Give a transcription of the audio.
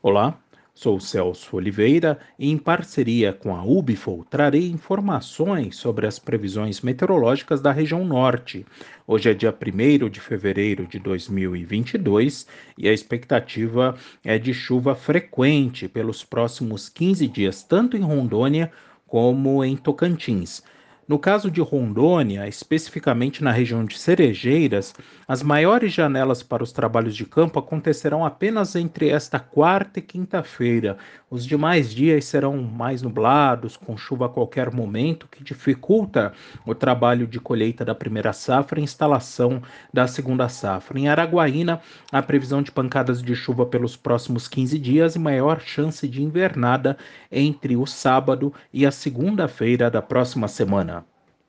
Olá, sou Celso Oliveira e, em parceria com a Ubifol, trarei informações sobre as previsões meteorológicas da região norte. Hoje é dia 1 de fevereiro de 2022 e a expectativa é de chuva frequente pelos próximos 15 dias, tanto em Rondônia como em Tocantins. No caso de Rondônia, especificamente na região de Cerejeiras, as maiores janelas para os trabalhos de campo acontecerão apenas entre esta quarta e quinta-feira. Os demais dias serão mais nublados, com chuva a qualquer momento, que dificulta o trabalho de colheita da primeira safra e instalação da segunda safra. Em Araguaína, a previsão de pancadas de chuva pelos próximos 15 dias e maior chance de invernada entre o sábado e a segunda-feira da próxima semana.